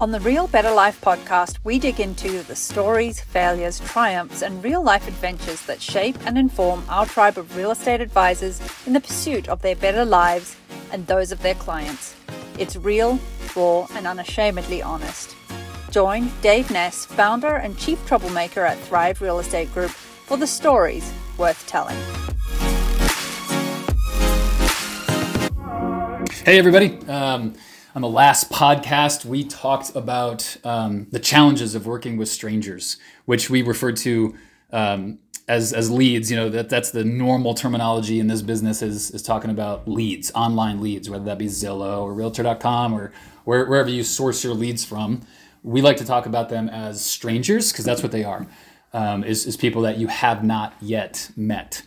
On the Real Better Life podcast, we dig into the stories, failures, triumphs, and real life adventures that shape and inform our tribe of real estate advisors in the pursuit of their better lives and those of their clients. It's real, raw, and unashamedly honest. Join Dave Ness, founder and chief troublemaker at Thrive Real Estate Group, for the stories worth telling. Hey, everybody. Um, on the last podcast, we talked about um, the challenges of working with strangers, which we referred to um, as, as leads. You know, that, that's the normal terminology in this business is, is talking about leads, online leads, whether that be Zillow or Realtor.com or where, wherever you source your leads from. We like to talk about them as strangers because that's what they are, um, is, is people that you have not yet met.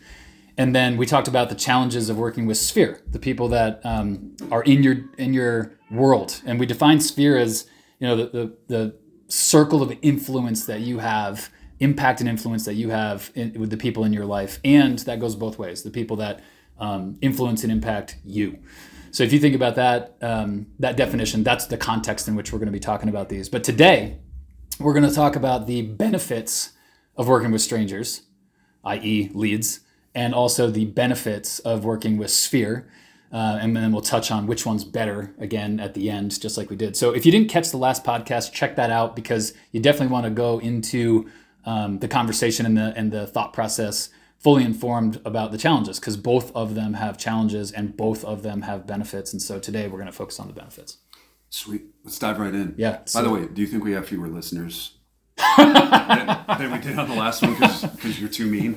And then we talked about the challenges of working with Sphere, the people that um, are in your in your world. And we define sphere as, you know, the, the, the circle of influence that you have, impact and influence that you have in, with the people in your life. And that goes both ways, the people that um, influence and impact you. So if you think about that, um, that definition, that's the context in which we're going to be talking about these. But today, we're going to talk about the benefits of working with strangers, i.e., leads, and also the benefits of working with Sphere, uh, and then we'll touch on which one's better again at the end, just like we did. So if you didn't catch the last podcast, check that out because you definitely want to go into um, the conversation and the and the thought process fully informed about the challenges because both of them have challenges and both of them have benefits. And so today we're going to focus on the benefits. Sweet. Let's dive right in. Yeah. By so- the way, do you think we have fewer listeners than, than we did on the last one because you're too mean?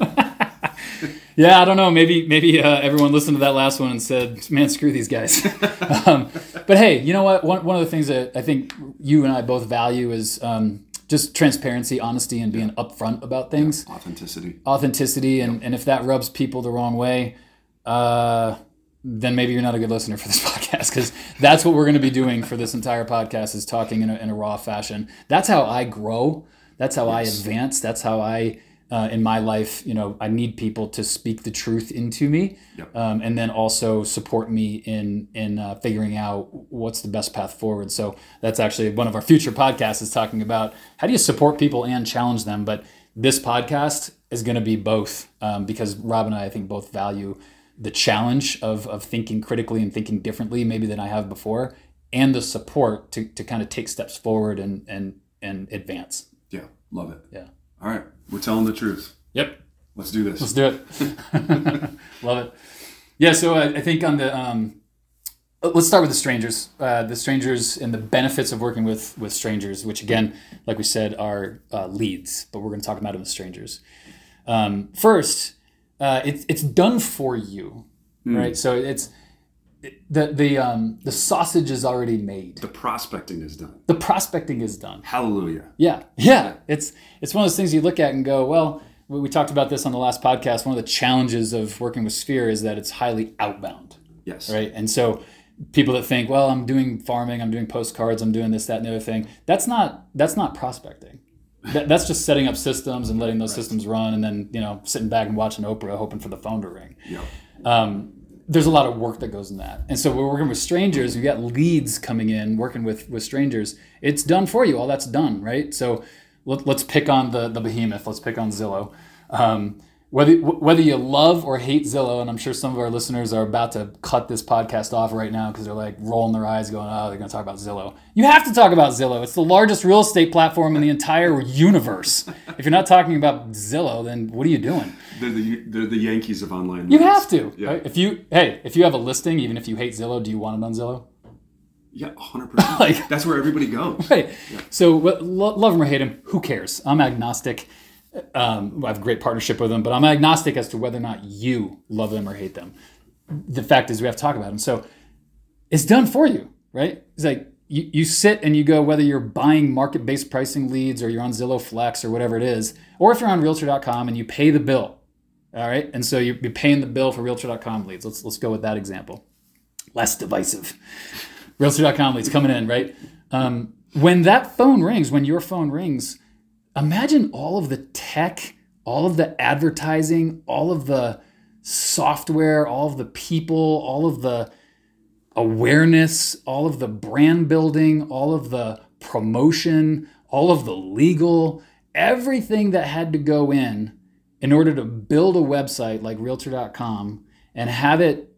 Yeah, I don't know. Maybe maybe uh, everyone listened to that last one and said, "Man, screw these guys." um, but hey, you know what? One, one of the things that I think you and I both value is um, just transparency, honesty, and being upfront about things. Authenticity. Authenticity, and, and if that rubs people the wrong way, uh, then maybe you're not a good listener for this podcast because that's what we're going to be doing for this entire podcast is talking in a, in a raw fashion. That's how I grow. That's how I advance. That's how I uh, in my life, you know, I need people to speak the truth into me, Yep. um, and then also support me in in uh, figuring out what's the best path forward. So that's actually one of our future podcasts is talking about how do you support people and challenge them. But this podcast is going to be both um, because Rob and I, I think, both value the challenge of of thinking critically and thinking differently, maybe than I have before, and the support to to kind of take steps forward and and and advance. Yeah, love it. Yeah. All right, we're telling the truth. Yep. Let's do this. Let's do it. Love it. Yeah. So I, I think on the um, let's start with the strangers. Uh, the strangers and the benefits of working with with strangers, which again, like we said, are uh, leads, but we're going to talk about them as strangers. Um, first, uh, it's it's done for you, right? So it's the the um, the sausage is already made. The prospecting is done. The prospecting is done. Hallelujah. Yeah, yeah. It's it's one of those things you look at and go, well, we talked about this on the last podcast. One of the challenges of working with Sphere is that it's highly outbound, Yes. right? And so people that think, well, I'm doing farming, I'm doing postcards, I'm doing this, that, and the other thing. That's not that's not prospecting. That, that's just setting up systems and letting those systems run, and then you know sitting back and watching Oprah, hoping for the phone to ring Yep. um, there's a lot of work that goes in that. And so we're working with strangers. We got leads coming in, working with with strangers. It's done for you. All that's done, right? So let, us pick on the the behemoth. Let's pick on Zillow. Um, whether whether you love or hate Zillow, and I'm sure some of our listeners are about to cut this podcast off right now because they're like rolling their eyes, going, "Oh, they're going to talk about Zillow." You have to talk about Zillow. It's the largest real estate platform in the entire universe. If you're not talking about Zillow, then what are you doing? They're the they're the Yankees of online. You have to. Yeah. right? If you hey, if you have a listing, even if you hate Zillow, do you want it on Zillow? Yeah, hundred percent. Like- That's where everybody goes. Right. So lo- love him or hate him, who cares? I'm agnostic. Um, I have a great partnership with them, but I'm agnostic as to whether or not you love them or hate them. The fact is, we have to talk about them. So it's done for you, right? It's like you, you sit and you go, whether you're buying market based pricing leads or you're on Zillow Flex or whatever it is, or if you're on Realtor.com and you pay the bill, all right? And so you're paying the bill for Realtor.com leads. Let's, let's go with that example. Less divisive. Realtor.com leads coming in, right? Um, when that phone rings, when your phone rings, imagine all of the tech, all of the advertising, all of the software, all of the people, all of the awareness, all of the brand building, all of the promotion, all of the legal, everything that had to go in in order to build a website like realtor.com and have it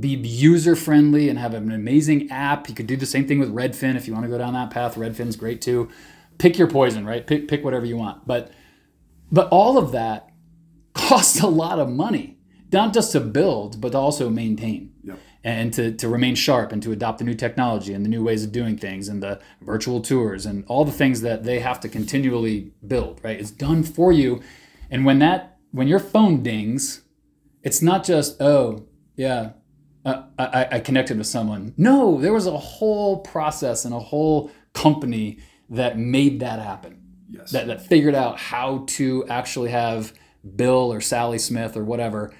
be user friendly and have an amazing app. You could do the same thing with Redfin if you want to go down that path. Redfin's great too. Pick your poison, right? Pick pick whatever you want. But but all of that costs a lot of money, not just to build, but to also maintain. Yep. And to, to remain sharp and to adopt the new technology and the new ways of doing things and the virtual tours and all the things that they have to continually build, right? It's done for you. And when that when your phone dings, it's not just, oh, yeah, uh, I, I connected with someone. No, there was a whole process and a whole company that made that happen. Yes. That, that figured out how to actually have Bill or Sally Smith or whatever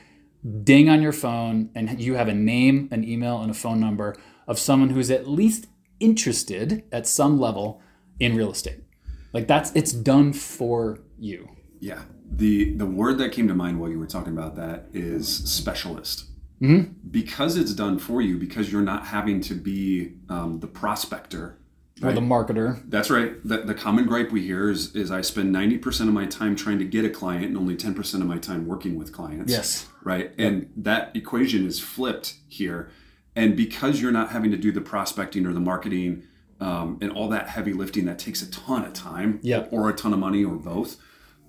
ding on your phone and you have a name, an email, and a phone number of someone who's at least interested at some level in real estate. Like that's it's done for you. Yeah. The the word that came to mind while you were talking about that is specialist. Mm-hmm. Because it's done for you, because you're not having to be um, the prospector Or the marketer. That's right. The, the common gripe we hear is, is I spend 90% of my time trying to get a client and only 10% of my time working with clients. Yes. Right. And that equation is flipped here. And because you're not having to do the prospecting or the marketing um, and all that heavy lifting that takes a ton of time Yeah. or a ton of money or both,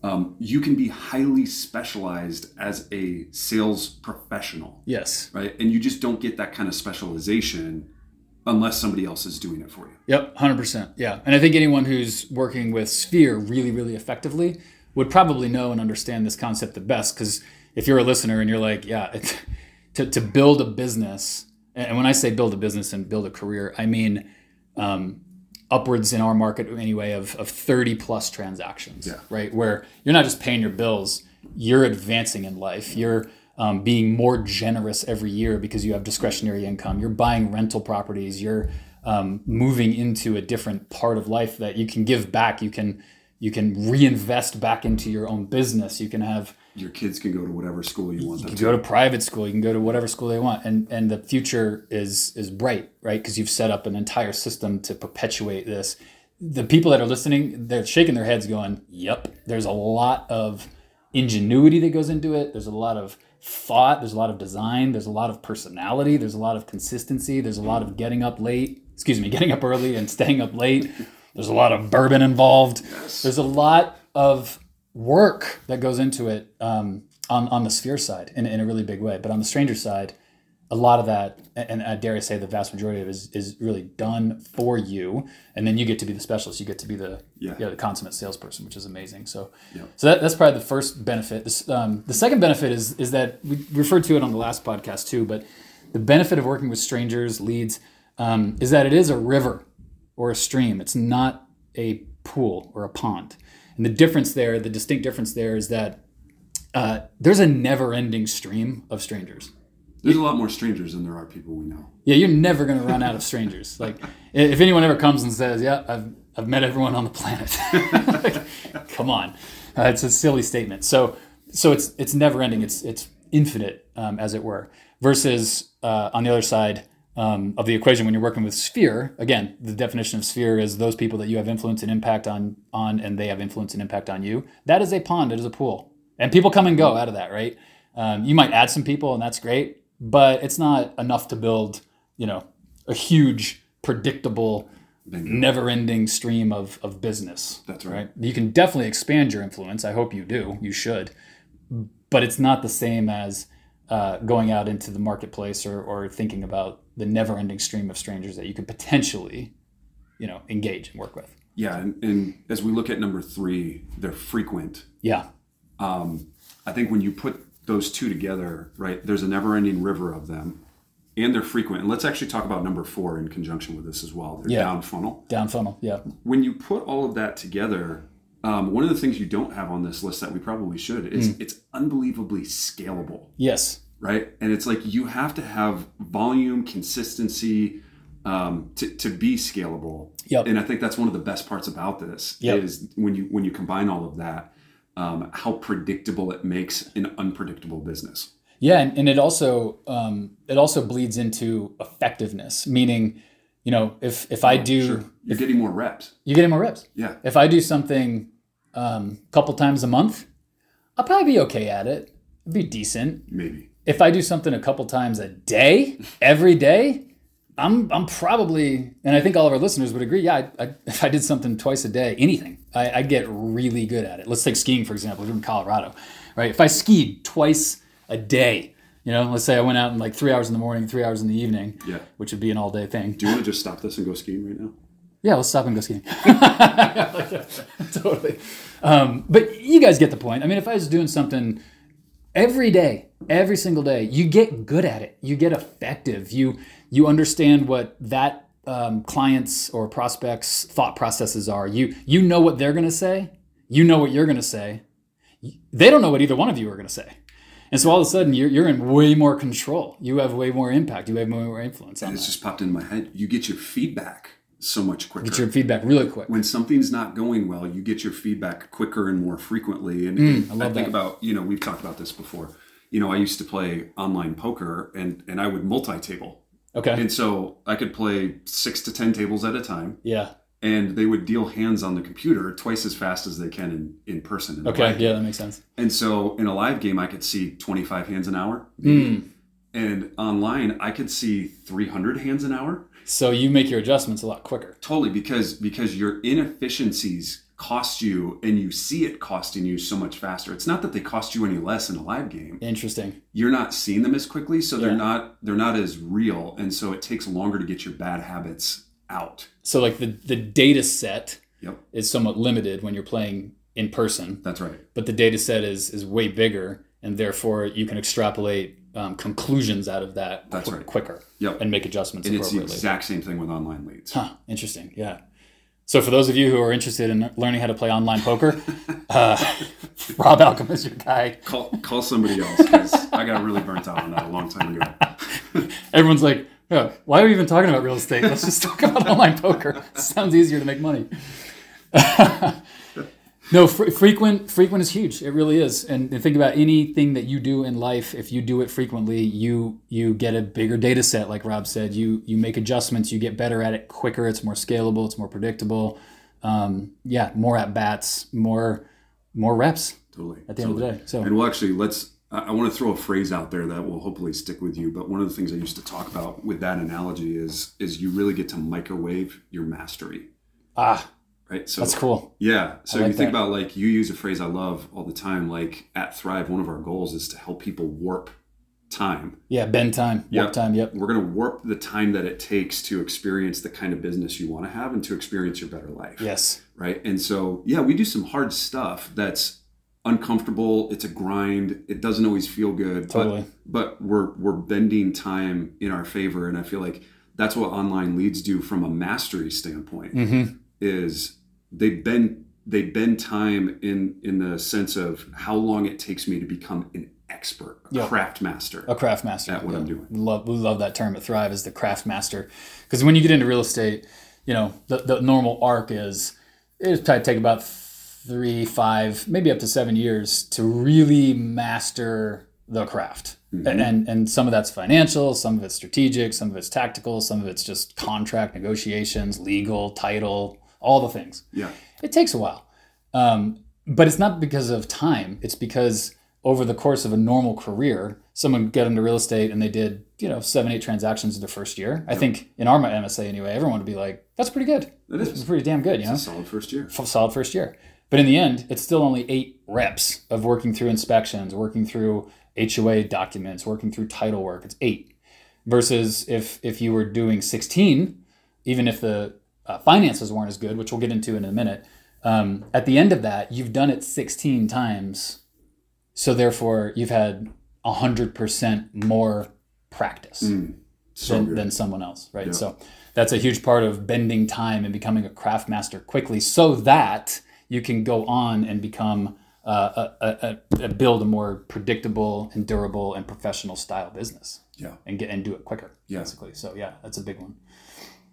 um, you can be highly specialized as a sales professional. Yes. Right. And you just don't get that kind of specialization unless somebody else is doing it for you. Yep, hundred percent. Yeah, and I think anyone who's working with Sphere really, really effectively would probably know and understand this concept the best. Because if you're a listener and you're like, yeah, to to build a business, and when I say build a business and build a career, I mean um, upwards in our market anyway of of thirty plus transactions. Yeah. Right, where you're not just paying your bills, you're advancing in life. You're um, being more generous every year because you have discretionary income. You're buying rental properties. You're um, moving into a different part of life that you can give back. You can you can reinvest back into your own business. You can have Your kids can go to whatever school you want them you to. go to private school. You can go to whatever school they want, and and the future is is bright, right? Because you've set up an entire system to perpetuate this. The people that are listening, they're shaking their heads, going, "Yep." There's a lot of ingenuity that goes into it. There's a lot of thought. There's a lot of design. There's a lot of personality. There's a lot of consistency. There's a lot of getting up late. Excuse me, getting up early and staying up late. There's a lot of bourbon involved. There's a lot of work that goes into it um, on, on the sphere side in, in a really big way. But on the stranger side, a lot of that, and I dare I say the vast majority of it is, is really done for you. And then you get to be the specialist. You get to be the, Yeah. you know, the consummate salesperson, which is amazing. So, Yeah. so that, that's probably the first benefit. This, um, the second benefit is, is that we referred to it on the last podcast too, but the benefit of working with strangers, leads, um, is that it is a river or a stream. It's not a pool or a pond. And the difference there, the distinct difference there is that uh, there's a never ending stream of strangers. There's a lot more strangers than there are people we know. Yeah, you're never going to run out of strangers. Like, if anyone ever comes and says, "Yeah, I've I've met everyone on the planet," like, come on, uh, it's a silly statement. So, so it's it's never ending. It's it's infinite, um, as it were. Versus uh, on the other side um, of the equation, when you're working with sphere, again, the definition of sphere is those people that you have influence and impact on on, and they have influence and impact on you. That is a pond. It is a pool, and people come and go out of that, right? Um, you might add some people, and that's great, but it's not enough to build, you know, a huge, predictable, never-ending stream of of business. That's right. You can definitely expand your influence. I hope you do. You should, but it's not the same as uh, going out into the marketplace or, or thinking about the never-ending stream of strangers that you could potentially, you know, engage and work with. Yeah, and, and as we look at number three, they're frequent. Yeah. Um, I think when you put those two together, right, there's a never-ending river of them, and they're frequent. And let's actually talk about number four in conjunction with this as well. They're Yeah. down funnel. Down funnel. Yeah. When you put all of that together, um, one of the things you don't have on this list that we probably should is Hmm. it's unbelievably scalable. Yes. right? And it's like you have to have volume, consistency um, to, to be scalable. Yep. And I think that's one of the best parts about this Yep. is when you when you combine all of that, um, how predictable it makes an unpredictable business. Yeah, and, and it also um, it also bleeds into effectiveness, meaning you know, if if I do, Sure. You're getting more reps. You're getting more reps. Yeah. If I do something um, a couple times a month, I'll probably be okay at it. It'd be decent. Maybe. If I do something a couple times a day, every day, I'm I'm probably, and I think all of our listeners would agree. Yeah, I, I, if I did something twice a day, anything, I, I get really good at it. Let's take skiing for example. We're in Colorado, right? If I skied twice a day, you know, let's say I went out in like three hours in the morning, three hours in the evening, Yeah. which would be an all day thing. Do you want to just stop this and go skiing right now? Yeah, let's stop and go skiing. totally. Um, but you guys get the point. I mean, if I was doing something every day, every single day, you get good at it. You get effective. You you understand what that um, clients or prospects' thought processes are. You you know what they're going to say. You know what you're going to say. They don't know what either one of you are going to say. And so all of a sudden, you're, you're in way more control. You have way more impact. You have way more influence on It's that. just popped into my head. You get your feedback so much quicker. Get your feedback really quick. when something's not going well, you get your feedback quicker and more frequently. And, Mm, and I I, love think that. about, you know, we've talked about this before. You know, I used to play online poker and, and I would multi table. Okay. And so I could play six to 10 tables at a time. Yeah. And they would deal hands on the computer twice as fast as they can in, in person. in Okay. Yeah, that makes sense. And so in a live game, I could see 25 hands an hour. Mm. And online, I could see 300 hands an hour. So you make your adjustments a lot quicker. Totally, because because your inefficiencies cost you, and you see it costing you so much faster. It's not that they cost you any less in a live game. Interesting. You're not seeing them as quickly, so they're Yeah. not they're not as real, and so it takes longer to get your bad habits out. So like the the data set Yep, is somewhat limited when you're playing in person, that's right. but the data set is is way bigger, and therefore you can extrapolate um, conclusions out of that That's qu- right. quicker Yep, and make adjustments and it's the exact same thing with online leads. Huh, interesting. Yeah. So for those of you who are interested in learning how to play online poker, uh, Rob Alkema is your guy. Call call somebody else because I got really burnt out on that a long time ago. Everyone's like, yeah, why are we even talking about real estate? Let's just talk about online poker. Sounds easier to make money. No, fre- frequent frequent is huge. It really is. And, and think about anything that you do in life. If you do it frequently, you you get a bigger data set. Like Rob said, you you make adjustments. You get better at it quicker. It's more scalable. It's more predictable. Um, yeah, more at bats, more more reps Totally. at the end of the day. So And well, actually, let's. I, I want to throw a phrase out there that will hopefully stick with you. But one of the things I used to talk about with that analogy is is you really get to microwave your mastery, ah, right? So that's cool. Yeah. So like you think that. about like you use a phrase I love all the time. Like at Thrive, one of our goals is to help people warp time. Yeah, bend time, warp Yep. time. Yep. We're going to warp the time that it takes to experience the kind of business you want to have and to experience your better life. Yes. Right. And so, yeah, we do some hard stuff that's uncomfortable. It's a grind. It doesn't always feel good. Totally. But, but we're we're bending time in our favor, and I feel like that's what online leads do from a mastery standpoint. Mm-hmm. Is they bend they bend time in in the sense of how long it takes me to become an expert, a Yeah. craft master. A craft master. At what I'm doing. We love, we love that term at Thrive is the craft master. Because when you get into real estate, you know, the, the normal arc is it's probably take about three, five, maybe up to seven years to really master the craft. Mm-hmm. And, and some of that's financial, some of it's strategic, some of it's tactical, some of it's just contract negotiations, legal, title, all the things Yeah. it takes a while. Um, but it's not because of time. It's because over the course of a normal career, someone get into real estate and they did, you know, seven, eight transactions in their first year. I think in our MSA anyway, everyone would be like, that's pretty good. That It's is. pretty damn good, you know, a solid first year. F- solid first year. But in the end, it's still only eight reps of working through inspections, working through HOA documents, working through title work. It's eight. Versus if if you were doing 16, even if the uh, finances weren't as good, which we'll get into in a minute, um, at the end of that, you've done it 16 times. So therefore, you've had 100% more practice So than, than someone else, right? Yeah. So that's a huge part of bending time and becoming a craft master quickly, so that you can go on and become uh, a, a, a, a build a more predictable and durable and professional style business yeah. and get and do it quicker, Yeah. basically. So yeah, that's a big one.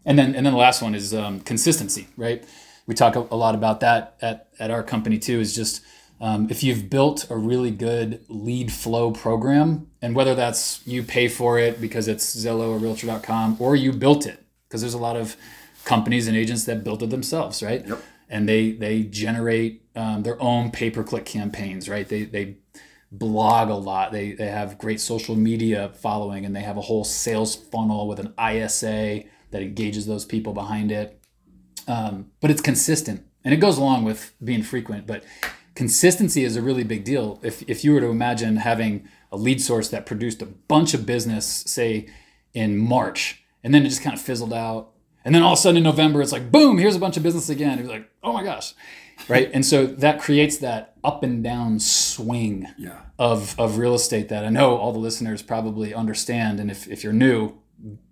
And then and then the last one is um, consistency, right? We talk a, a lot about that at at our company too. Is just um, if you've built a really good lead flow program, and whether that's you pay for it because it's Zillow or Realtor.com, or you built it because there's a lot of companies and agents that built it themselves, right? Yep. And they they generate um, their own pay per click campaigns, right? They they blog a lot. They they have great social media following, and they have a whole sales funnel with an ISA that engages those people behind it. Um, but it's consistent, and it goes along with being frequent. But consistency is a really big deal. If if you were to imagine having a lead source that produced a bunch of business, say in March, and then it just kind of fizzled out. And then all of a sudden in November, it's like, boom, here's a bunch of business again. It was like, oh my gosh. Right. and so that creates that up and down swing Yeah. of, of real estate that I know all the listeners probably understand. And if, if you're new,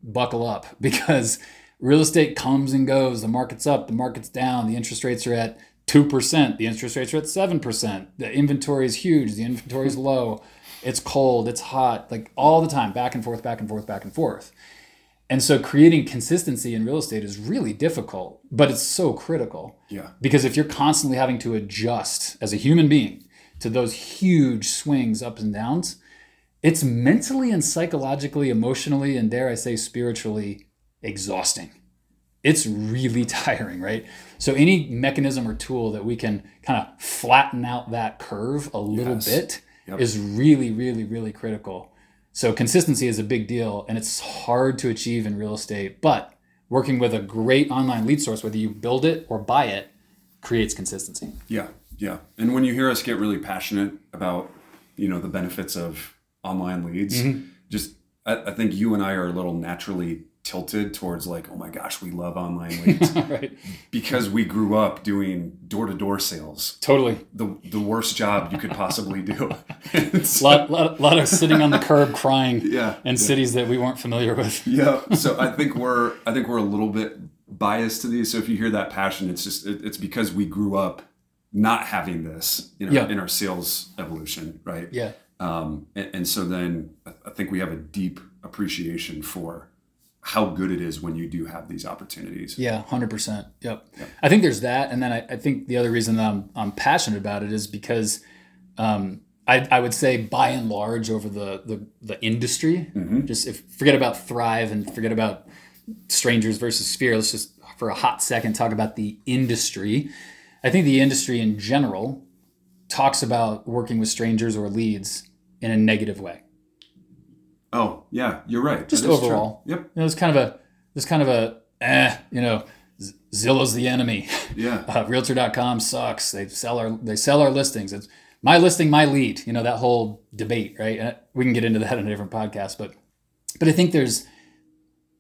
buckle up because real estate comes and goes. The market's up, the market's down, the interest rates are at 2%, the interest rates are at 7%. The inventory is huge, the inventory is low. It's cold, it's hot, like all the time, back and forth, back and forth, back and forth. And so creating consistency in real estate is really difficult, but it's so critical. Yeah. Because if you're constantly having to adjust as a human being to those huge swings, ups and downs, it's mentally and psychologically, emotionally, and dare I say spiritually exhausting. It's really tiring, right? So, any mechanism or tool that we can kind of flatten out that curve a little Yes. bit Yep. is really, really, really critical. So, consistency is a big deal and it's hard to achieve in real estate, but working with a great online lead source, whether you build it or buy it, creates consistency. Yeah, yeah. And when you hear us get really passionate about, you know, the benefits of online leads, mm-hmm. just I, I think you and I are a little naturally tilted towards like, oh my gosh, we love online leads right. because we grew up doing door to door sales, Totally. the the worst job you could possibly do. So- lot, lot, lot of sitting on the curb crying Yeah, in yeah. cities that we weren't familiar with. yeah so i think we're i think we're a little bit biased to these so if you hear that passion it's just it, it's because we grew up not having this in our, Yeah. in our sales evolution right Yeah. Um, and, and so then I- think we have a deep appreciation for how good it is when you do have these opportunities Yeah, hundred percent. Yep. I think there's that, and then I, I think the other reason that I'm I'm passionate about it is because um, I I would say by and large over the the, the industry, just if forget about Thrive and forget about strangers versus Sphere. Let's just for a hot second talk about the industry. I think the industry in general talks about working with strangers or leads in a negative way. oh yeah you're right Just is true. overall. yep You know, it's kind of a there's kind of a eh, you know, Zillow's the enemy. yeah uh, realtor.com sucks they sell our they sell our listings it's my listing my lead you know that whole debate right and we can get into that in a different podcast but but i think there's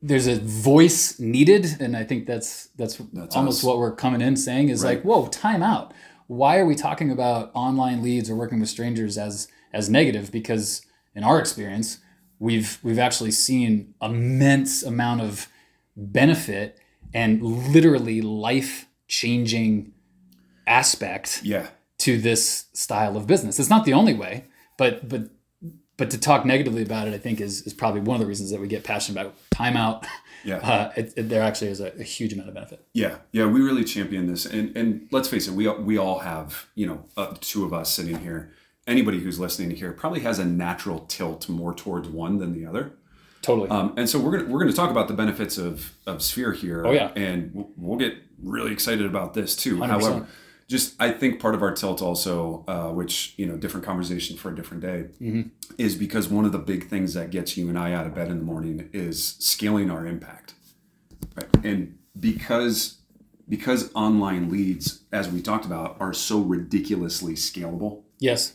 there's a voice needed and i think that's that's, That's almost us. what we're coming in saying is like whoa time out why are we talking about online leads or working with strangers as as negative because in our experience we've we've actually seen immense amount of benefit and literally life changing aspect yeah to this style of business. It's not the only way, but but but to talk negatively about it, I think is is probably one of the reasons that we get passionate about timeout. yeah Uh, it, it, there actually is a, a huge amount of benefit. Yeah, yeah, we really champion this, and and let's face it, we we all have, you know, uh, two of us sitting here. Anybody who's listening here probably has a natural tilt more towards one than the other, Totally. um, and so we're gonna we're gonna talk about the benefits of of Sphere here. Oh, yeah. and we'll- we'll get really excited about this too. 100%. However, just I think part of our tilt also, uh, which you know, different conversation for a different day, Mm-hmm. is because one of the big things that gets you and I out of bed in the morning is scaling our impact. Right. And because because online leads, as we talked about, are so ridiculously scalable, yes.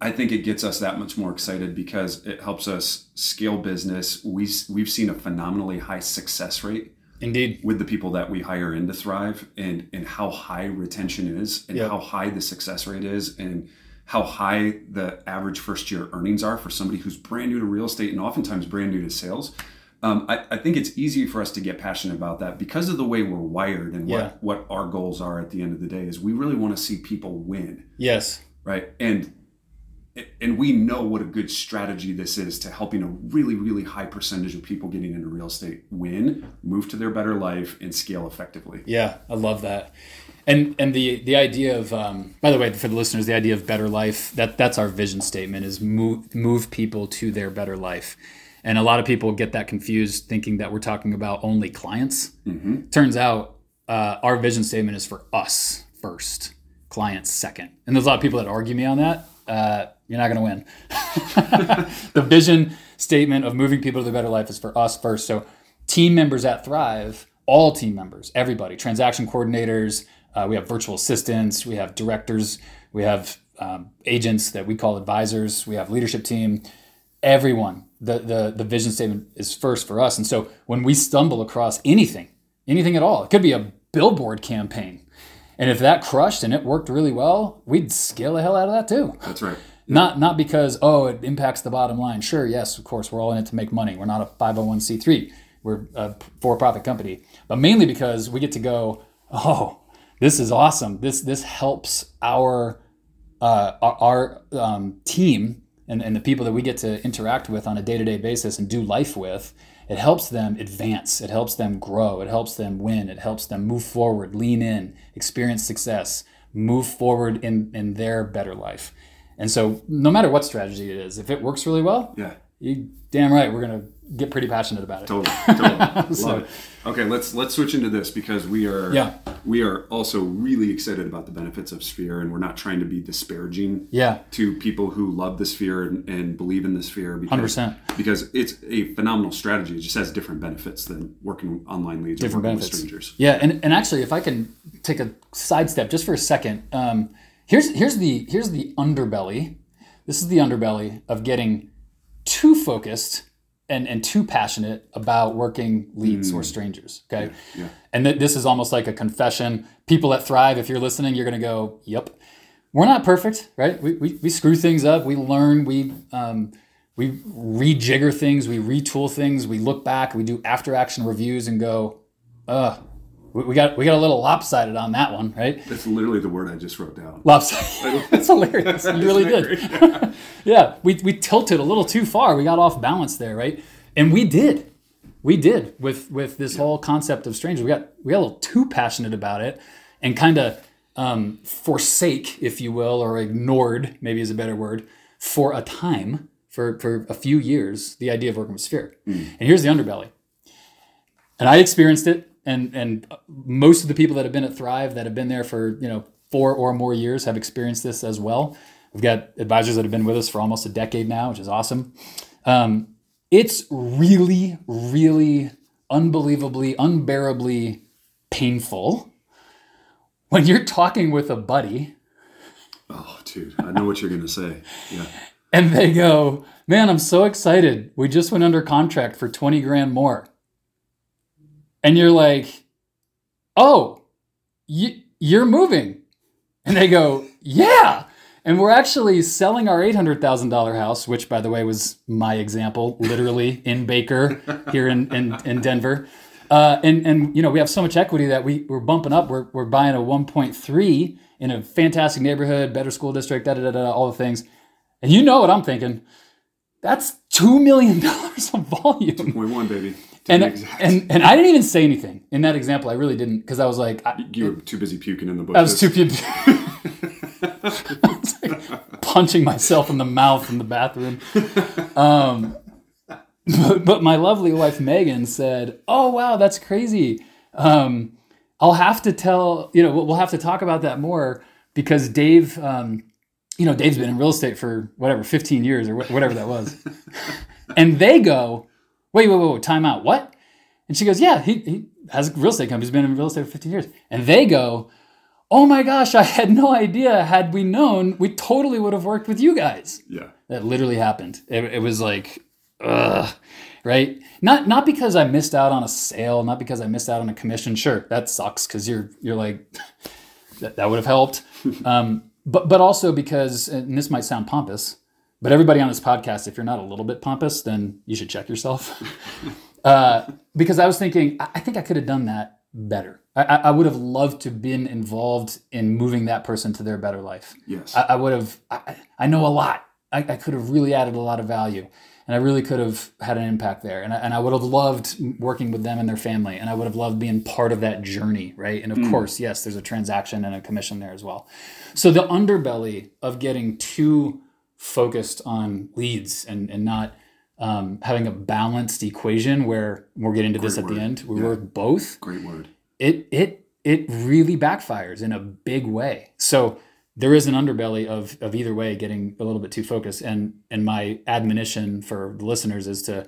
I think it gets us that much more excited because it helps us scale business. We we've seen a phenomenally high success rate Indeed. with the people that we hire in to thrive and and how high retention is and Yep. how high the success rate is and how high the average first year earnings are for somebody who's brand new to real estate and oftentimes brand new to sales. Um, I, I think it's easy for us to get passionate about that because of the way we're wired and what, Yeah. what our goals are at the end of the day is we really want to see people win Yes. right and and we know what a good strategy this is to helping a really really high percentage of people getting into real estate win move to their better life and scale effectively Yeah, I love that. And and the the idea of um, by the way for the listeners, the idea of better life that that's our vision statement is move move people to their better life. And a lot of people get that confused, thinking that we're talking about only clients. Mm-hmm. Turns out, uh, our vision statement is for us first, clients second. And there's a lot of people that argue me on that. Uh, you're not going to win. the vision statement of moving people to the better life is for us first. So, team members at Thrive, all team members, everybody, transaction coordinators, uh, we have virtual assistants, we have directors, we have um, agents that we call advisors, we have leadership team. Everyone, the, the the vision statement is first for us. And so when we stumble across anything, anything at all, it could be a billboard campaign, and if that crushed and it worked really well, we'd scale the hell out of that too. That's right. Not not because oh it impacts the bottom line. Sure, yes, of course, we're all in it to make money. We're not a 501c3. We're a for-profit company, but mainly because we get to go. Oh, this is awesome. This this helps our uh, our, our um, team and, and the people that we get to interact with on a day-to-day basis and do life with. It helps them advance. It helps them grow. It helps them win. It helps them move forward, lean in, experience success, move forward in in their better life. And so, no matter what strategy it is, if it works really well, Yeah. You damn right we're gonna get pretty passionate about it. Totally. totally. So- Love it. Okay, let's let's switch into this because we are Yeah. we are also really excited about the benefits of Sphere, and we're not trying to be disparaging Yeah, to people who love the Sphere and, and believe in the Sphere because 100%. because it's a phenomenal strategy. It just has different benefits than working online leads different or working benefits. with strangers. Yeah, and, and actually, if I can take a sidestep just for a second, um, here's here's the here's the underbelly. This is the underbelly of getting too focused and, and too passionate about working leads or strangers. Okay, yeah. and th- this is almost like a confession. People that thrive, if you're listening, you're going to go, "Yep." We're not perfect, right? We, we, we screw things up. We learn. We um, we rejigger things. We retool things. We look back. We do after action reviews and go, "Uh, we, we got we got a little lopsided on that one, right?" That's literally the word I just wrote down. Lopsided. That's hilarious. You really did. yeah, we, we tilted a little too far. We got off balance there, right? And we did. We did with with this whole concept of strangers. We got we got a little too passionate about it and kind of um, forsake, if you will, or ignored, maybe is a better word, for a time, for for a few years, the idea of working with Sphere. And here's the underbelly. And I experienced it, and and most of the people that have been at Thrive that have been there for you know four or more years have experienced this as well. We've got advisors that have been with us for almost a decade now, which is awesome. Um, it's really, really, unbelievably, unbearably painful when you're talking with a buddy Oh, dude, I know what you're gonna say. Yeah. and they go, "Man, I'm so excited. We just went under contract for 20 grand more." And you're like, "Oh, y- you're moving." And they go, "Yeah." And we're actually selling our $800,000 house, which by the way was my example, literally in Baker here in, in, in Denver. Uh, and, and, you know, we have so much equity that we, we're bumping up. We're, we're buying a 1.3 in a fantastic neighborhood, better school district, da, da, da, da, all the things. And you know what I'm thinking. That's $2 million of volume. Point one, baby. And, and, and I didn't even say anything in that example. I really didn't because I was like, I, you were too busy puking in the I was too I was like punching myself in the mouth in the bathroom. Um, but, but my lovely wife Megan said, "Oh wow, that's crazy. Um, I'll have to tell you know we'll we'll have to talk about that more because Dave, um, you know Dave's been in real estate for whatever 15 years or wh- whatever that was, and they go, wait, wait, wait, wait, time out, what?" And she goes, "Yeah, he, he has a real estate company. He's been in real estate for 15 years." And they go, "Oh my gosh, I had no idea. Had we known, we totally would have worked with you guys." yeah. That literally happened. It, it was like, ugh, right? Not not because I missed out on a sale, not because I missed out on a commission. Sure, that sucks because you're you're like that, that would have helped. Um, but but also because, and this might sound pompous, but everybody on this podcast, if you're not a little bit pompous, then you should check yourself. uh, because I was thinking, I, I think I could have done that better. I, I would have loved to been involved in moving that person to their better life. Yes. I, I would have. I, I know a lot. I, I could have really added a lot of value, and I really could have had an impact there. And I, and I would have loved working with them and their family, and I would have loved being part of that journey, right? And of course, yes, there's a transaction and a commission there as well. So the underbelly of getting too focused on leads and and not um, having a balanced equation where we're getting to this Great at the end. We Yeah. work both. Great word. It it it really backfires in a big way. So there is an underbelly of of either way getting a little bit too focused. And and my admonition for the listeners is to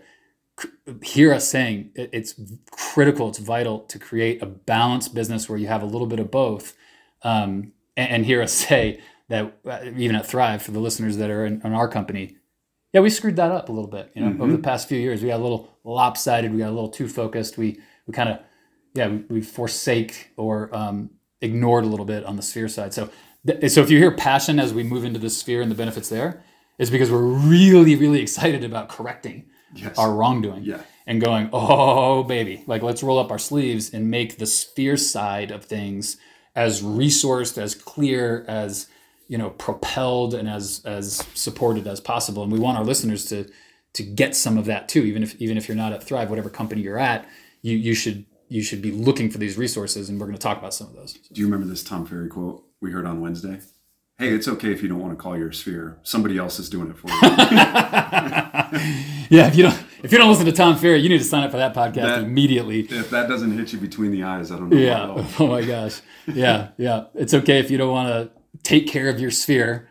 c- hear us saying it- it's critical, it's vital to create a balanced business where you have a little bit of both. Um, and, and hear us say that uh, even at Thrive, for the listeners that are in, in our company, yeah, we screwed that up a little bit. You know, over the past few years, we got a little lopsided. We got a little too focused. We we kind of yeah we, we forsake or um, ignored a little bit on the sphere side. So th- so if you hear passion as we move into the sphere and the benefits there, is because we're really really excited about correcting Yes. our wrongdoing Yeah. and going oh baby like let's roll up our sleeves and make the sphere side of things as resourced as clear as you know propelled and as as supported as possible and we want our listeners to to get some of that too even if even if you're not at thrive whatever company you're at you you should you should be looking for these resources and we're going to talk about some of those Do you remember this Tom Ferry quote we heard on Wednesday? Hey, it's okay if you don't want to call your sphere. Somebody else is doing it for you. yeah if you don't if you don't listen to tom ferry you need to sign up for that podcast That- immediately if that doesn't hit you between the eyes, I don't know. Yeah. Oh my gosh. Yeah. Yeah. It's okay if you don't want to take care of your sphere.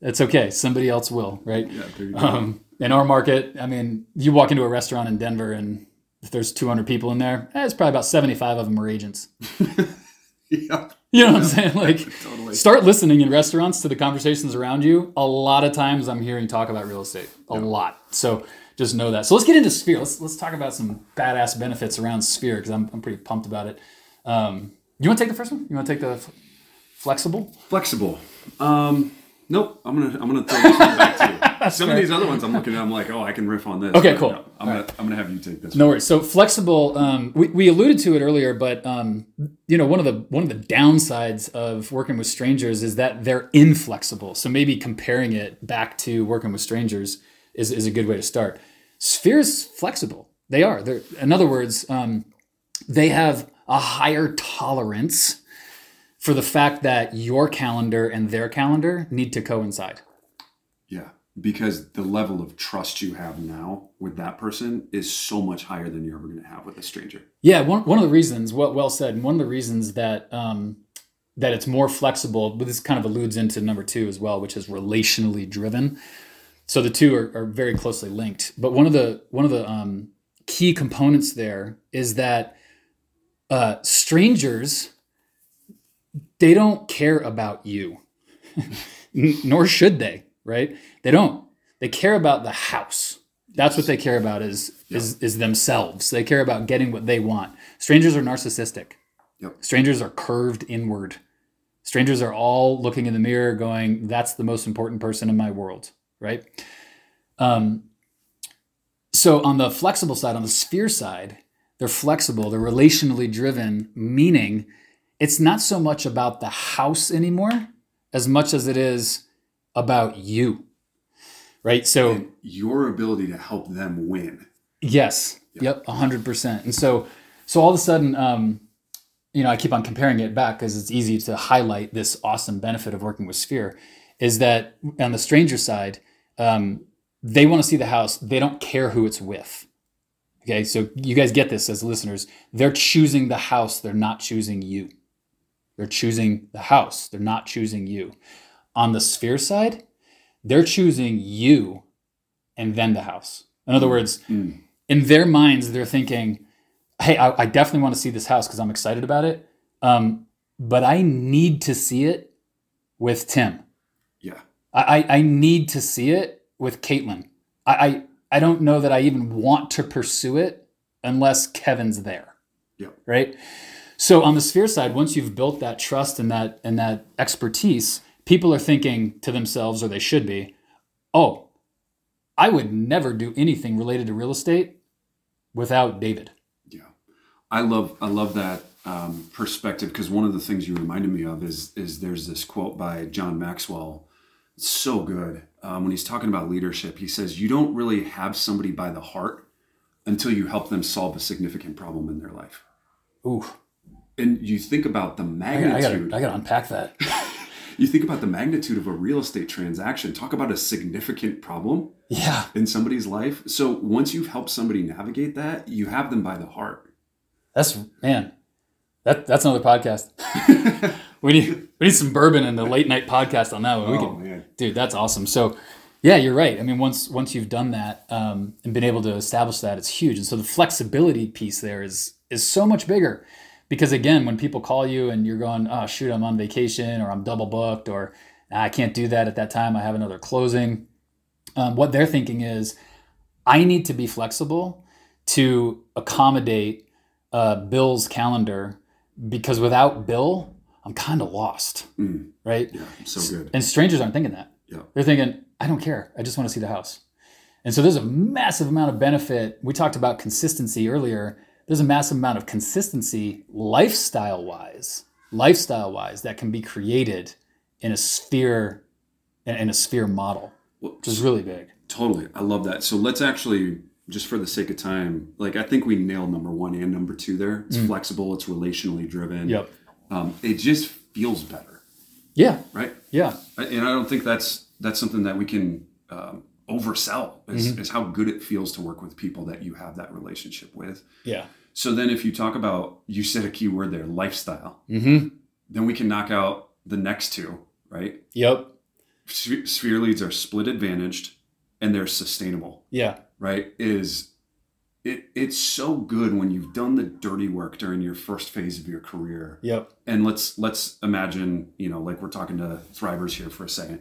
It's okay. Somebody else will, right? Yeah, there you go. Um, in our market, I mean, you walk into a restaurant in Denver and if there's 200 people in there, eh, it's probably about 75 of them are agents. yeah. You know what I'm saying? Like, Totally. start listening in restaurants to the conversations around you. A lot of times I'm hearing talk about real estate. A lot. So just know that. So let's get into Sphere. Let's let's talk about some badass benefits around Sphere because I'm, I'm pretty pumped about it. Um, you want to take the first one? You want to take the flexible? Flexible. Um, nope. I'm gonna I'm gonna throw this one back to you. Some fair. of these other ones I'm looking at, I'm like, oh, I can riff on this. Okay, But cool. no, I'm gonna I'm gonna have you take this. No worries. So flexible. Um, we, we alluded to it earlier, but um, you know one of the one of the downsides of working with strangers is that they're inflexible. So maybe comparing it back to working with strangers is, is a good way to start. Spheres flexible. They are. They're in other words, um, they have a higher tolerance for the fact that your calendar and their calendar need to coincide. Yeah, because the level of trust you have now with that person is so much higher than you're ever gonna have with a stranger. Yeah, one, one of the reasons, well, well said, and one of the reasons that um, that it's more flexible, but this kind of alludes into number two as well, which is relationally driven. So the two are, are very closely linked. But one of the one of the um, key components there is that uh, strangers they don't care about you, nor should they. Right? They don't. They care about the house. That's what they care about is is is themselves. They care about getting what they want. Strangers are narcissistic. Yep. Strangers are curved inward. Strangers are all looking in the mirror going, that's the most important person in my world, right? Um, so on the flexible side, on the sphere side, they're flexible, they're relationally driven, meaning it's not so much about the house anymore as much as it is about you. Right? So And your ability to help them win. Yes. Yep. A hundred percent. And so, so all of a sudden, um, you know, I keep on comparing it back because it's easy to highlight this awesome benefit of working with Sphere. Is that on the stranger side, um, they want to see the house. They don't care who it's with. Okay, so you guys get this as listeners. They're choosing the house. They're not choosing you. They're choosing the house. They're not choosing you. On the Sphere side, they're choosing you and then the house. In other words, Mm. in their minds, they're thinking, "Hey, I, I definitely want to see this house because I'm excited about it, um, but I need to see it with Tim. Yeah. I, I, need to see it with Caitlin. I, I I don't know that I even want to pursue it unless Kevin's there. Yep. Right. So on the sphere side, once you've built that trust and that and that expertise, people are thinking to themselves, or they should be, oh, I would never do anything related to real estate without David. Yeah, I love I love that um, perspective because one of the things you reminded me of is is there's this quote by John Maxwell. It's so good um, when he's talking about leadership. He says you don't really have somebody by the heart until you help them solve a significant problem in their life. Ooh, And you think about the I, magnitude. gotta I gotta unpack that. you think about the magnitude of a real estate transaction. Talk about a significant problem Yeah. in somebody's life. So once you've helped somebody navigate that, you have them by the heart. That's man. That that's another podcast. we need we need some bourbon and the late night podcast on that one. We Oh, can, man. dude, that's awesome. So, yeah, you're right. I mean, once once you've done that um, and been able to establish that, it's huge. And so the flexibility piece there is is so much bigger because again, when people call you and you're going, oh shoot, I'm on vacation or I'm double booked or "Nah, I can't do that at that time. I have another closing. Um, what they're thinking is, I need to be flexible to accommodate uh, Bill's calendar because without Bill, I'm kind of lost, Mm. right? Yeah, so good. And strangers aren't thinking that. Yeah. They're thinking, I don't care. I just want to see the house. And so there's a massive amount of benefit. We talked about consistency earlier. There's a massive amount of consistency lifestyle wise, lifestyle wise that can be created in a sphere in a sphere model, which is really big. Totally. I love that. So let's actually, just for the sake of time, like I think we nailed number one and number two there. It's flexible, it's relationally driven. Mm. Yep. Um, it just feels better, Yeah. right? Yeah. And I don't think that's that's something that we can um, oversell is, Mm-hmm. is how good it feels to work with people that you have that relationship with. Yeah. So then if you talk about, you said a key word there, lifestyle, Mm-hmm. then we can knock out the next two, right? Yep. Sphere leads are split advantaged and they're sustainable. Yeah. right is it it's so good when you've done the dirty work during your first phase of your career Yep. and let's let's imagine you know like we're talking to thrivers here for a second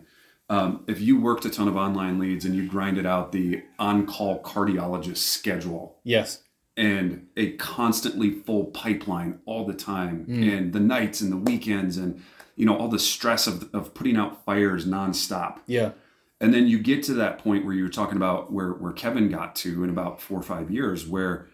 um, if you worked a ton of online leads and you grinded out the on-call cardiologist schedule Yes. And a constantly full pipeline all the time Mm. and the nights and the weekends and you know all the stress of, of putting out fires nonstop Yeah. and then you get to that point where you were talking about where, where Kevin got to in about four or five years, where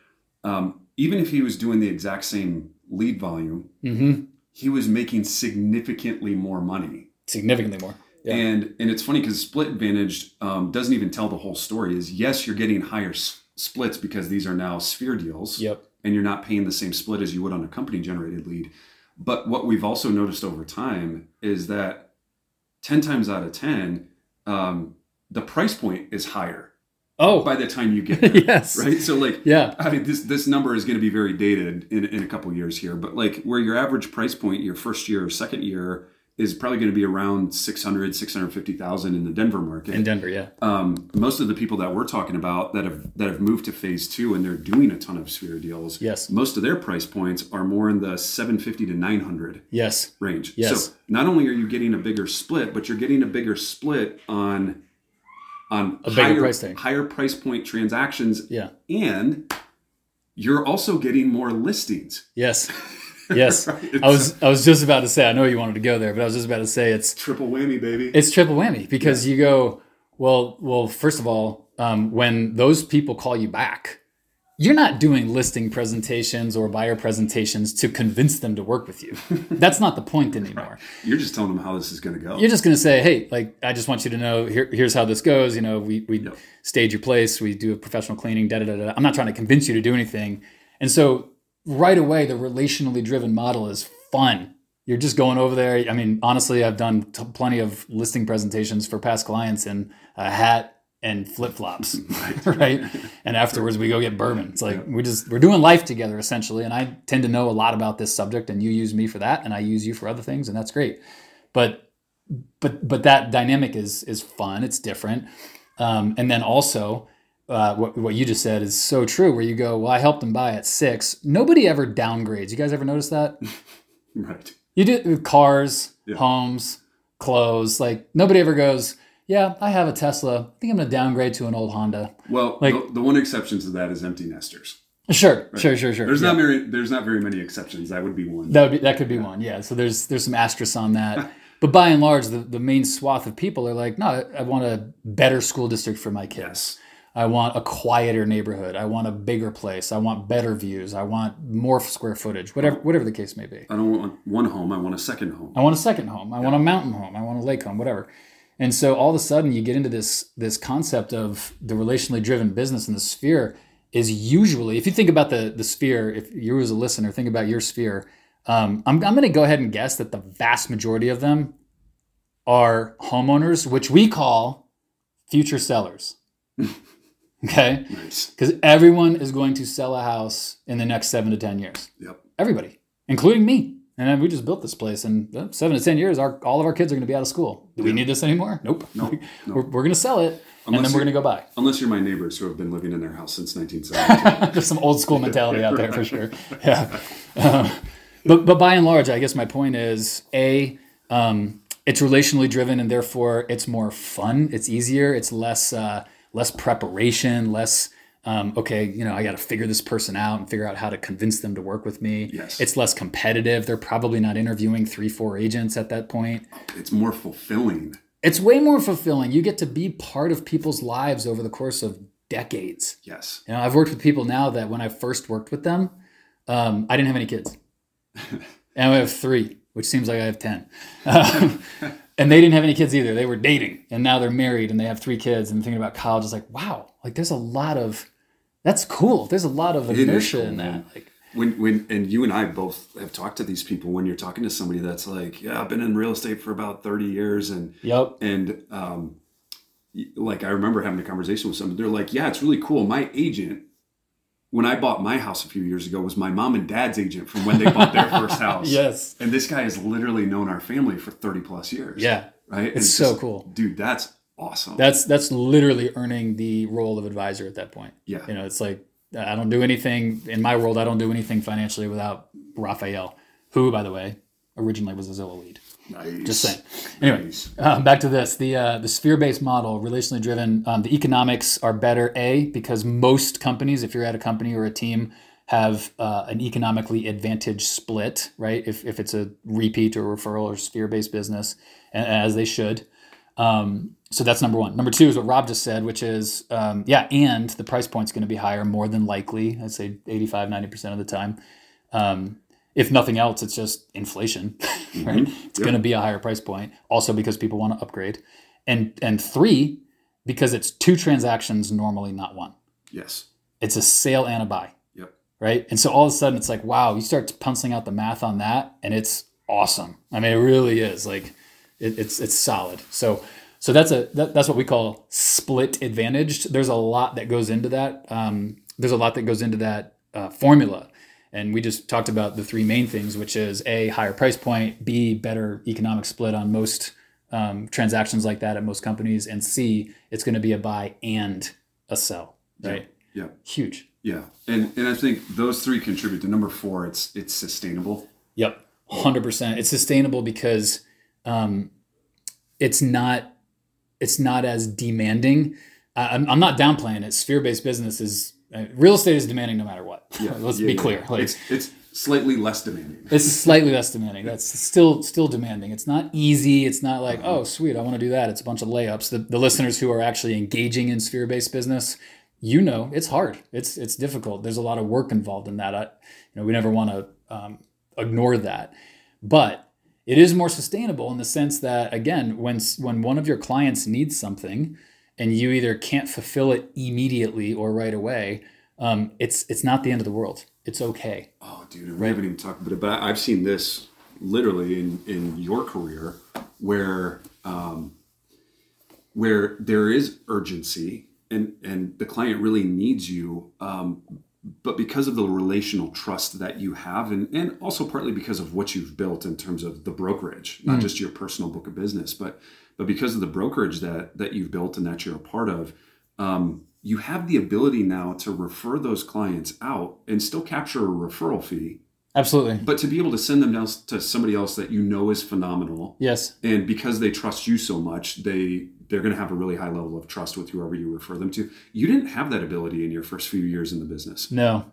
um, even if he was doing the exact same lead volume, Mm-hmm. he was making significantly more money. Significantly more. Yeah. And and it's funny because split advantage um, doesn't even tell the whole story. Is yes, you're getting higher s- splits because these are now sphere deals, Yep. and you're not paying the same split as you would on a company generated lead. But what we've also noticed over time is that 10 times out of 10, um, the price point is higher Oh. by the time you get there. yes. Right. So, like, Yeah. I mean, this, this number is going to be very dated in, in a couple years here, but like where your average price point, your first year or second year, is probably going to be around 600, 650,000 in the Denver market In Denver. Yeah. um, most of the people that we're talking about that have that have moved to phase two and they're doing a ton of sphere deals Yes. most of their price points are more in the 750 to 900 Yes. range Yes. so not only are you getting a bigger split but you're getting a bigger split on on A higher, price tag. higher price point transactions Yeah. and you're also getting more listings Yes. Yes. Right. I was I was just about to say I know you wanted to go there, but I was just about to say it's triple whammy baby it's triple whammy because you go well well first of all um, when those people call you back you're not doing listing presentations or buyer presentations to convince them to work with you that's not the point anymore you're just telling them how this is going to go you're just going to say hey like i just want you to know here, here's how this goes you know we, we Yep. stage your place we do a professional cleaning da, da, da, da. i'm not trying to convince you to do anything and so right away the relationally driven model is fun. You're just going over there. I mean honestly i've done t- plenty of listing presentations for past clients in a hat and flip-flops right? And afterwards we go get bourbon. It's like we just we're doing life together essentially and i tend to know a lot about this subject and you use me for that and i use you for other things and that's great. But but but that dynamic is is fun. It's different. Um, and then also uh, what, what you just said is so true where you go well i helped them buy at six nobody ever downgrades you guys ever notice that right you do with cars Yeah. homes clothes like nobody ever goes yeah i have a tesla i think i'm going to downgrade to an old honda well Like- the, the one exception to that is empty nesters sure sure sure sure There's Yeah. not very there's not very many exceptions. That would be one. That would be, that could be one, yeah. So there's there's some asterisks on that, but by and large, the, the main swath of people are like, no, I, I want a better school district for my kids. yes. I want a quieter neighborhood. I want a bigger place. I want better views. I want more square footage. Whatever whatever the case may be. I don't want one home. I want a second home. I want a second home. I want a mountain home. I want a lake home. Whatever. And so all of a sudden, you get into this this concept of the relationally driven business and the sphere is usually, if you think about the the sphere, if you as a listener think about your sphere, um, I'm I'm going to go ahead and guess that the vast majority of them are homeowners, which we call future sellers. okay? Nice. Because everyone is going to sell a house in the next seven to 10 years. Yep. Everybody, including me. And we just built this place, and uh, seven to 10 years, our, all of our kids are going to be out of school. Do we need this anymore? Nope. No, no. We're, we're going to sell it, and Unless then we're going to go buy. Unless you're my neighbors who have been living in their house since 1970. There's some old school mentality out there for sure. Yeah. Um, but, but by and large, I guess my point is A, um, it's relationally driven and therefore it's more fun. It's easier. It's less, uh, less preparation, less, um, okay, you know, I got to figure this person out and figure out how to convince them to work with me. Yes. It's less competitive. They're probably not interviewing three, four agents at that point. it's more fulfilling. It's way more fulfilling. You get to be part of people's lives over the course of decades. Yes. You know, I've worked with people now that when I first worked with them, um, I didn't have any kids, and I have three, which seems like I have ten. Um, and they didn't have any kids either. They were dating, and now they're married, and they have three kids. And thinking about college is like, wow, like there's a lot of that's cool. There's a lot of inertia cool, in that. Like, When when and you and I both have talked to these people when you're talking to somebody that's like, yeah, I've been in real estate for about 30 years and yep, and um like I remember having a conversation with someone. They're like, yeah, it's really cool. My agent when I bought my house a few years ago was my mom and dad's agent from when they bought their first house. yes, And this guy has literally known our family for 30 plus years. yeah. Right? And It's so just- cool. Dude, that's awesome. That's that's literally earning the role of advisor at that point. yeah. You know, it's like I don't do anything in my world. I don't do anything financially without Raphael, who, by the way, originally was a Zillow lead. Nice. Just saying. Anyway, Nice. um, back to this: the uh, the sphere based model, relationally driven. Um, the economics are better. A because most companies, if you're at a company or a team, have uh, an economically advantaged split, right? If if it's a repeat or referral or sphere based business, as they should. Um, so that's number one. Number two is what Rob just said, which is, um, yeah, and the price point's going to be higher more than likely. I'd say 85, 90% of the time. If nothing else, it's just inflation, right? It's going to be a higher price point. Also because people want to upgrade. And, and three, because it's two transactions normally, not one. Yes. It's a sale and a buy Yep. right? And so all of a sudden it's like, wow, you start penciling out the math on that, and it's awesome. I mean, it really is like, it, it's it's solid. So so that's a that, that's what we call split advantaged. There's a lot that goes into that. Um, there's a lot that goes into that uh, formula. And we just talked about the three main things, which is a higher price point, b better economic split on most um, transactions like that at most companies, and c it's going to be a buy and a sell, right? Yeah. Huge. Yeah. And and I think those three contribute to number four, it's it's sustainable. Yep, hundred percent. It's sustainable because um, it's not it's not as demanding. Uh, I'm, I'm not downplaying it. Sphere based business is real estate is demanding no matter what. Yeah, Let's Yeah, be yeah, clear. Like it's it's slightly less demanding. it's slightly less demanding. That's still still demanding. It's not easy. It's not like oh sweet, I want to do that. It's a bunch of layups. The, the listeners who are actually engaging in sphere based business, you know, it's hard. It's it's difficult. There's a lot of work involved in that. I, you know, we never want to um, ignore that, but it is more sustainable in the sense that again, when when one of your clients needs something, and you either can't fulfill it immediately or right away, um, it's it's not the end of the world. It's okay. Oh, dude, we haven't even talked about it, but I've seen this literally in in your career where um, where there is urgency and and the client really needs you, um, but because of the relational trust that you have, and and also partly because of what you've built in terms of the brokerage, not just your personal book of business, but but because of the brokerage that that you've built and that you're a part of. Um, you have the ability now to refer those clients out and still capture a referral fee, Absolutely. but to be able to send them down to somebody else that you know is phenomenal. Yes. And because they trust you so much, they they're going to have a really high level of trust with whoever you refer them to. You didn't have that ability in your first few years in the business. No.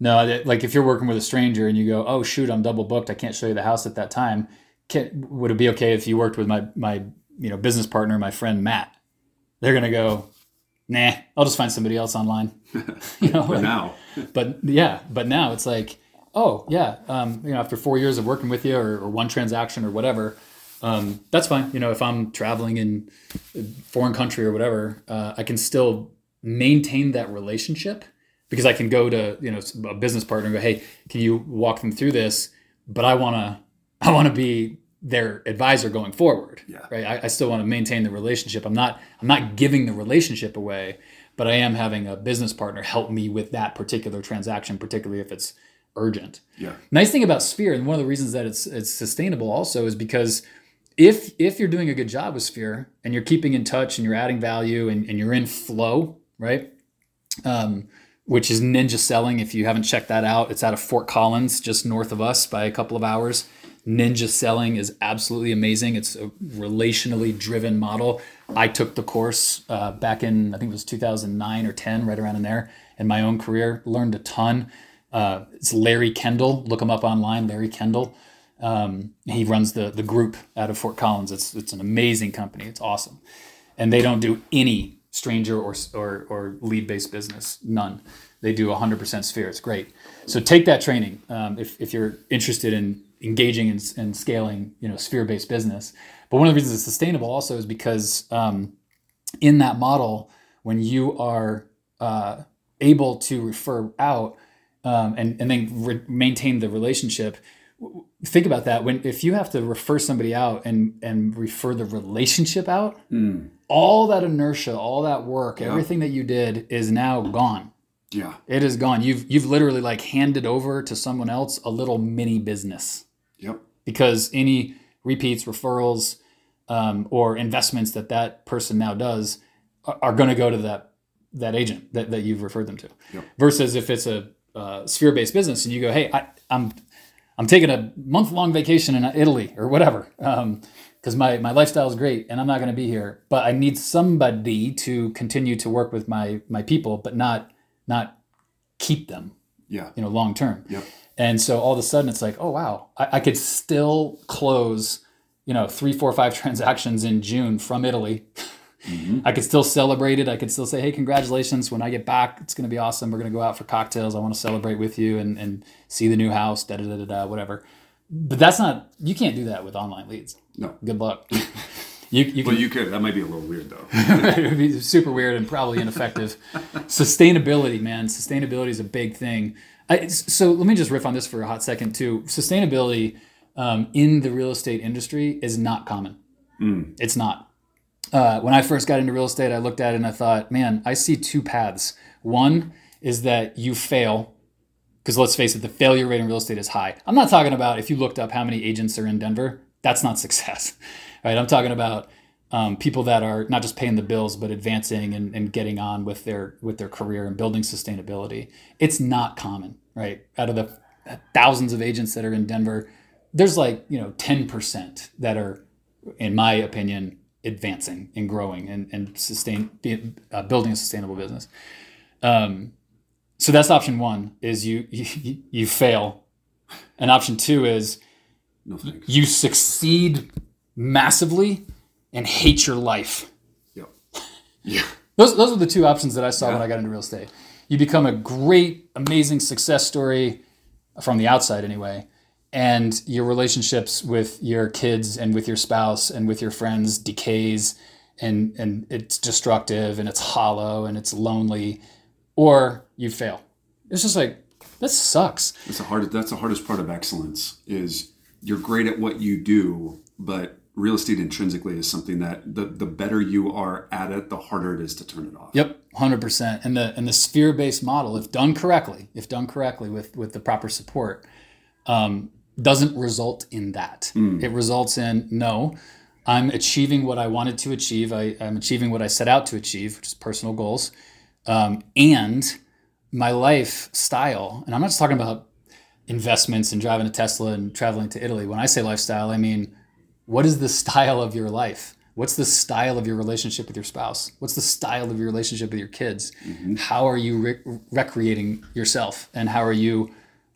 No. Like if you're working with a stranger and you go, "Oh shoot, I'm double booked. I can't show you the house at that time." Can, would it be okay if you worked with my my you know business partner, my friend Matt? They're gonna go, "Nah, I'll just find somebody else online." you know. But like- now, but yeah, but now it's like, oh yeah, um, you know, after four years of working with you or, or one transaction or whatever, um, that's fine. You know, if I'm traveling in a foreign country or whatever, uh, I can still maintain that relationship because I can go to you know a business partner and go, hey, can you walk them through this? But I wanna I wanna be their advisor going forward. Yeah. Right. I, I still want to maintain the relationship. I'm not I'm not giving the relationship away, but I am having a business partner help me with that particular transaction, particularly if it's urgent. Yeah. Nice thing about Sphere, and one of the reasons that it's it's sustainable also is because if if you're doing a good job with Sphere and you're keeping in touch and you're adding value and, and you're in flow, right? Um, which is Ninja Selling. If you haven't checked that out, it's out of Fort Collins, just north of us by a couple of hours. Ninja Selling is absolutely amazing. It's a relationally driven model. I took the course uh, back in, I think it was 2009 or 10, right around in there, in my own career. Learned a ton. Uh, it's Larry Kendall. Look him up online, Larry Kendall. Um, he runs the the group out of Fort Collins. It's it's an amazing company. It's awesome, and they don't do any stranger or or, or lead based business. None. They do 100% sphere. It's great. So take that training um, if if you're interested in engaging and, and scaling, you know, sphere based business. But one of the reasons it's sustainable also is because um, in that model, when you are uh, able to refer out um, and and then re- maintain the relationship think about that when if you have to refer somebody out and and refer the relationship out Mm. all that inertia all that work everything that you did is now gone Yeah. it is gone you've you've literally like handed over to someone else a little mini business. Because any repeats referrals um, or investments that that person now does are, are going to go to that that agent that, that you've referred them to Yep. versus if it's a uh, sphere-based business and you go hey I, i'm i'm taking a month-long vacation in italy or whatever because my, my lifestyle is great and i'm not going to be here but i need somebody to continue to work with my my people but not not keep them Yeah. you know long term Yep. And so all of a sudden it's like oh wow I, I could still close you know three four five transactions in june from italy mm-hmm. i could still celebrate it i could still say hey congratulations when i get back it's going to be awesome we're going to go out for cocktails i want to celebrate with you and, and see the new house da da da da da whatever but that's not you can't do that with online leads No. good luck you, you But can you could. That might be a little weird though. it would be super weird and probably ineffective. Sustainability, man. Sustainability is a big thing. I, so let me just riff on this for a hot second too. Sustainability um, in the real estate industry is not common. It's not. Uh, when I first got into real estate, I looked at it and I thought, man, I see two paths. One is that you fail, because let's face it, the failure rate in real estate is high. I'm not talking about if you looked up how many agents are in Denver, that's not success. Right? I'm talking about um, people that are not just paying the bills, but advancing and, and getting on with their with their career and building sustainability. It's not common, right? Out of the thousands of agents that are in Denver, there's like you know 10% that are, in my opinion, advancing and growing and and sustain be, uh, building a sustainable business. Um, so that's option one is you you, you fail, and option two is No you succeed massively and hate your life. Yep. Yeah. Those, those are the two options that I saw when I got into real estate. You become a great, amazing success story from the outside, anyway, and your relationships with your kids and with your spouse and with your friends decays, and and it's destructive and it's hollow and it's lonely, or you fail. It's just like this sucks. That's the hardest. That's the hardest part of excellence. Is you're great at what you do, but real estate intrinsically is something that the the better you are at it, the harder it is to turn it off. Yep, hundred percent. And the and the sphere based model, if done correctly, if done correctly with with the proper support, um, doesn't result in that. It results in no, I'm achieving what I wanted to achieve. I, I'm achieving what I set out to achieve, which is personal goals, um, and my lifestyle. And I'm not just talking about investments and driving a Tesla and traveling to Italy. When I say lifestyle, I mean what is the style of your life? What's the style of your relationship with your spouse? What's the style of your relationship with your kids? How are you re- recreating yourself? And how are you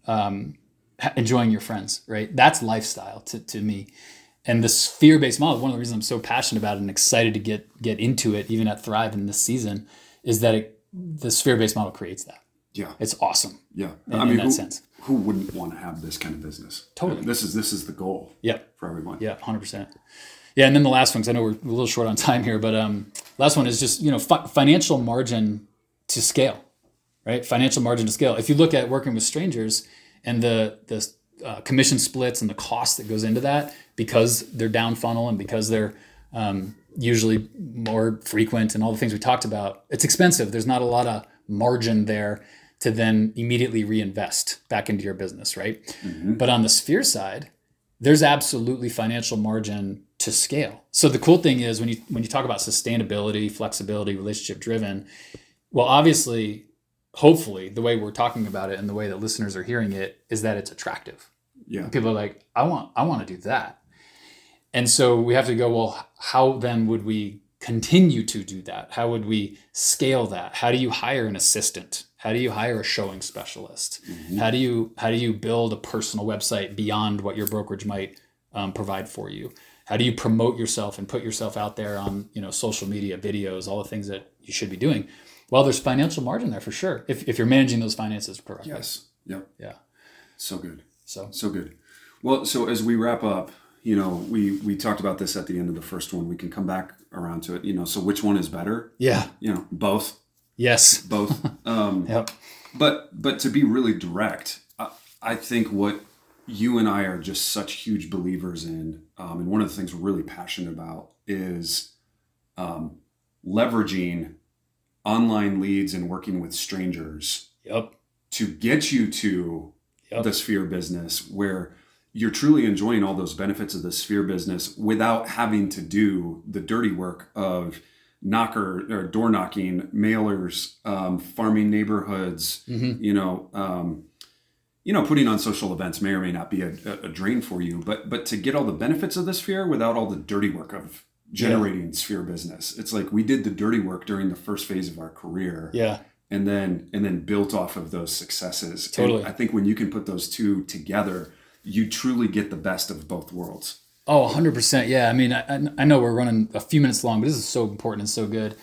um, enjoying your friends, right? That's lifestyle to, to me. And the sphere based model, one of the reasons I'm so passionate about it and excited to get get into it, even at Thrive in this season, is that it, the sphere based model creates that. Yeah. It's awesome. Yeah. in I mean, that who, sense. Who wouldn't want to have this kind of business? Totally. This is this is the goal Yep. for everyone. Yeah, hundred percent. Yeah, and then the last one, because I know we're a little short on time here, but um, last one is just you know fi- financial margin to scale, right? Financial margin to scale. If you look at working with strangers and the the uh, commission splits and the cost that goes into that because they're down funnel and because they're um, usually more frequent and all the things we talked about. It's expensive. There's not a lot of margin there to then immediately reinvest back into your business, right? Mm-hmm. But on the sphere side, there's absolutely financial margin to scale. So the cool thing is when you when you talk about sustainability, flexibility, relationship driven, well obviously hopefully the way we're talking about it and the way that listeners are hearing it is that it's attractive. Yeah. People are like, I want I want to do that. And so we have to go, well, how then would we continue to do that? How would we scale that? How do you hire an assistant? How do you hire a showing specialist? Mm-hmm. How do you how do you build a personal website beyond what your brokerage might um, provide for you? How do you promote yourself and put yourself out there on you know social media, videos, all the things that you should be doing? Well, there's financial margin there for sure if, if you're managing those finances correctly. Yes. Yep. Yeah. So good. So so good. Well, so as we wrap up, you know, we we talked about this at the end of the first one. We can come back around to it. You know, so which one is better? Yeah. You know, both. Yes. Both. Um, yep. But but to be really direct, I, I think what you and I are just such huge believers in, um, and one of the things we're really passionate about is um, leveraging online leads and working with strangers yep. to get you to yep. the sphere business where you're truly enjoying all those benefits of the sphere business without having to do the dirty work of knocker or door knocking mailers um, farming neighborhoods mm-hmm. you know um, you know putting on social events may or may not be a, a, drain for you but but to get all the benefits of the sphere without all the dirty work of generating yeah. sphere business. It's like we did the dirty work during the first phase of our career yeah. and then and then built off of those successes. Totally. And i think when you can put those two together you truly get the best of both worlds Oh, 100%. Yeah. I mean, I, I know we're running a few minutes long, but this is so important and so good.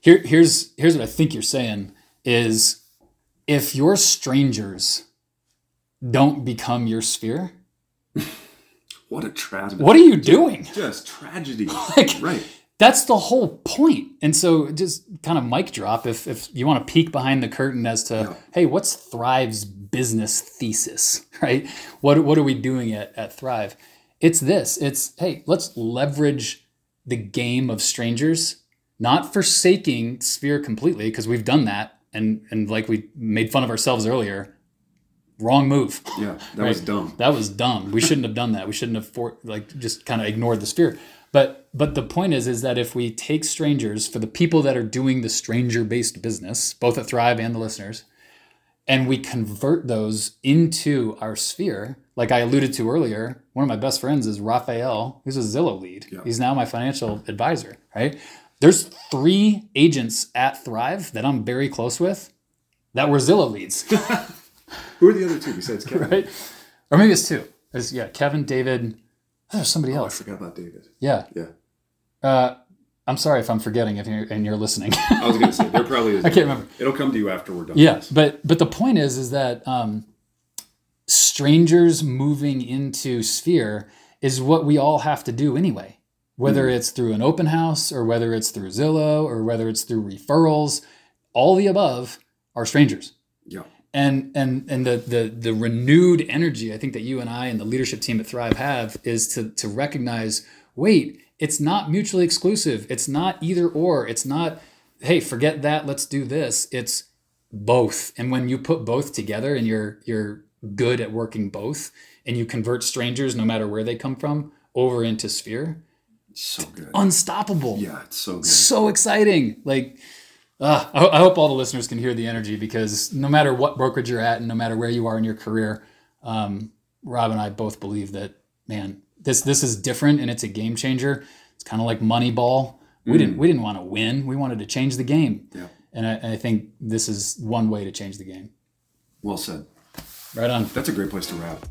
Here, here's, here's what I think you're saying is if your strangers don't become your sphere, what a tragedy. What are you doing? Just tragedy. like, right. That's the whole point. And so just kind of mic drop if, if you want to peek behind the curtain as to, yeah. hey, what's Thrive's business thesis, right? What, what are we doing at, at Thrive? It's this it's, hey, let's leverage the game of strangers, not forsaking Sphere completely, because we've done that. And, and like we made fun of ourselves earlier, wrong move. Yeah, that right? was dumb. That was dumb. We shouldn't have done that. We shouldn't have for, like just kind of ignored the sphere. But but the point is is that if we take strangers for the people that are doing the stranger based business, both at Thrive and the listeners, and we convert those into our sphere, like I alluded to earlier, one of my best friends is Raphael, who's a Zillow lead. Yeah. He's now my financial advisor, right? There's three agents at Thrive that I'm very close with that were Zillow leads. Who are the other two besides Kevin? Right? Or maybe it's two. There's, yeah, Kevin, David. Oh, there's somebody oh, else. I forgot about David. Yeah. Yeah. Uh, I'm sorry if I'm forgetting if you're, and you're listening. I was going to say there probably is. I can't remember. It'll come to you after we're done. Yeah, but but the point is is that um, strangers moving into Sphere is what we all have to do anyway. Whether mm. it's through an open house or whether it's through Zillow or whether it's through referrals, all the above are strangers. Yeah. And and and the the the renewed energy I think that you and I and the leadership team at Thrive have is to to recognize, wait, it's not mutually exclusive. It's not either or. It's not, hey, forget that, let's do this. It's both. And when you put both together and you're you're good at working both and you convert strangers no matter where they come from over into sphere so good unstoppable yeah it's so good so exciting like uh, I, I, hope all the listeners can hear the energy because no matter what brokerage you're at and no matter where you are in your career um, rob and i both believe that man this this is different and it's a game changer it's kind of like moneyball we mm. didn't we didn't want to win we wanted to change the game yeah. and I, I think this is one way to change the game well said Right on. That's a great place to wrap.